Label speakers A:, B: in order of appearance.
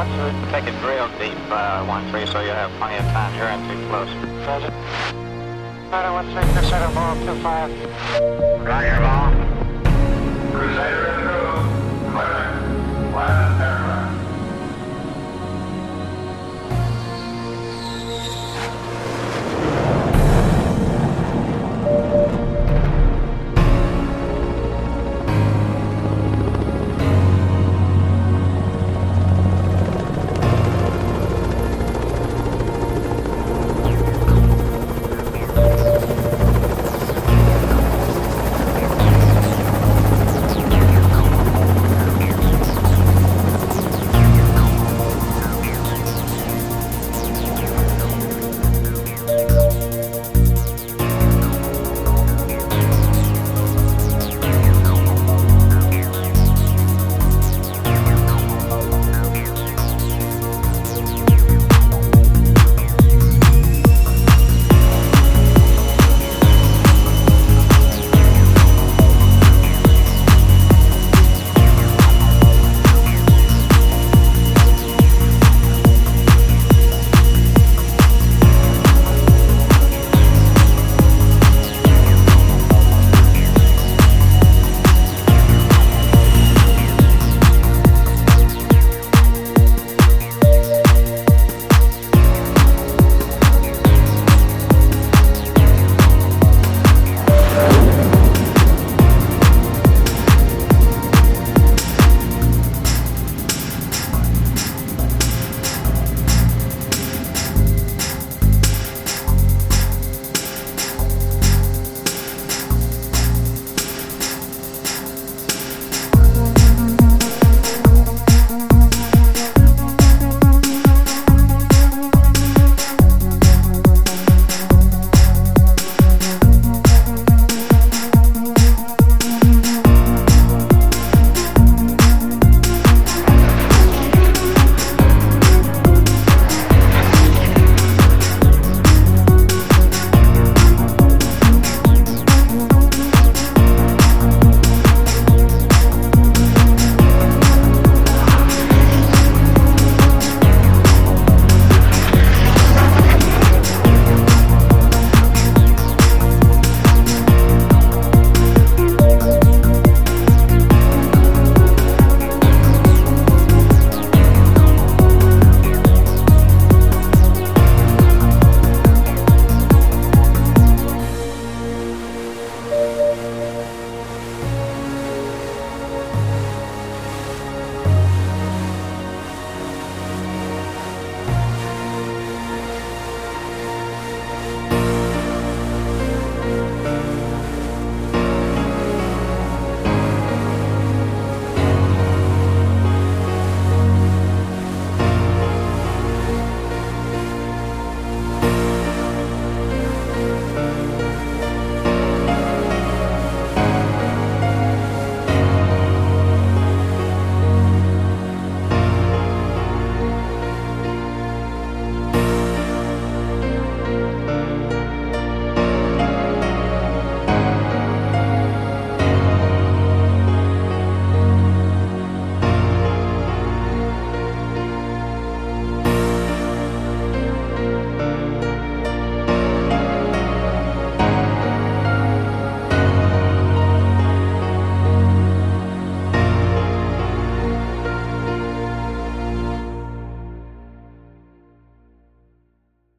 A: 1-3. Take it real deep, uh, 1-3, so you have plenty of time. You're in too close.
B: Roger. Rider 1-3, Crusader, ball 2-5.
A: Roger, ball.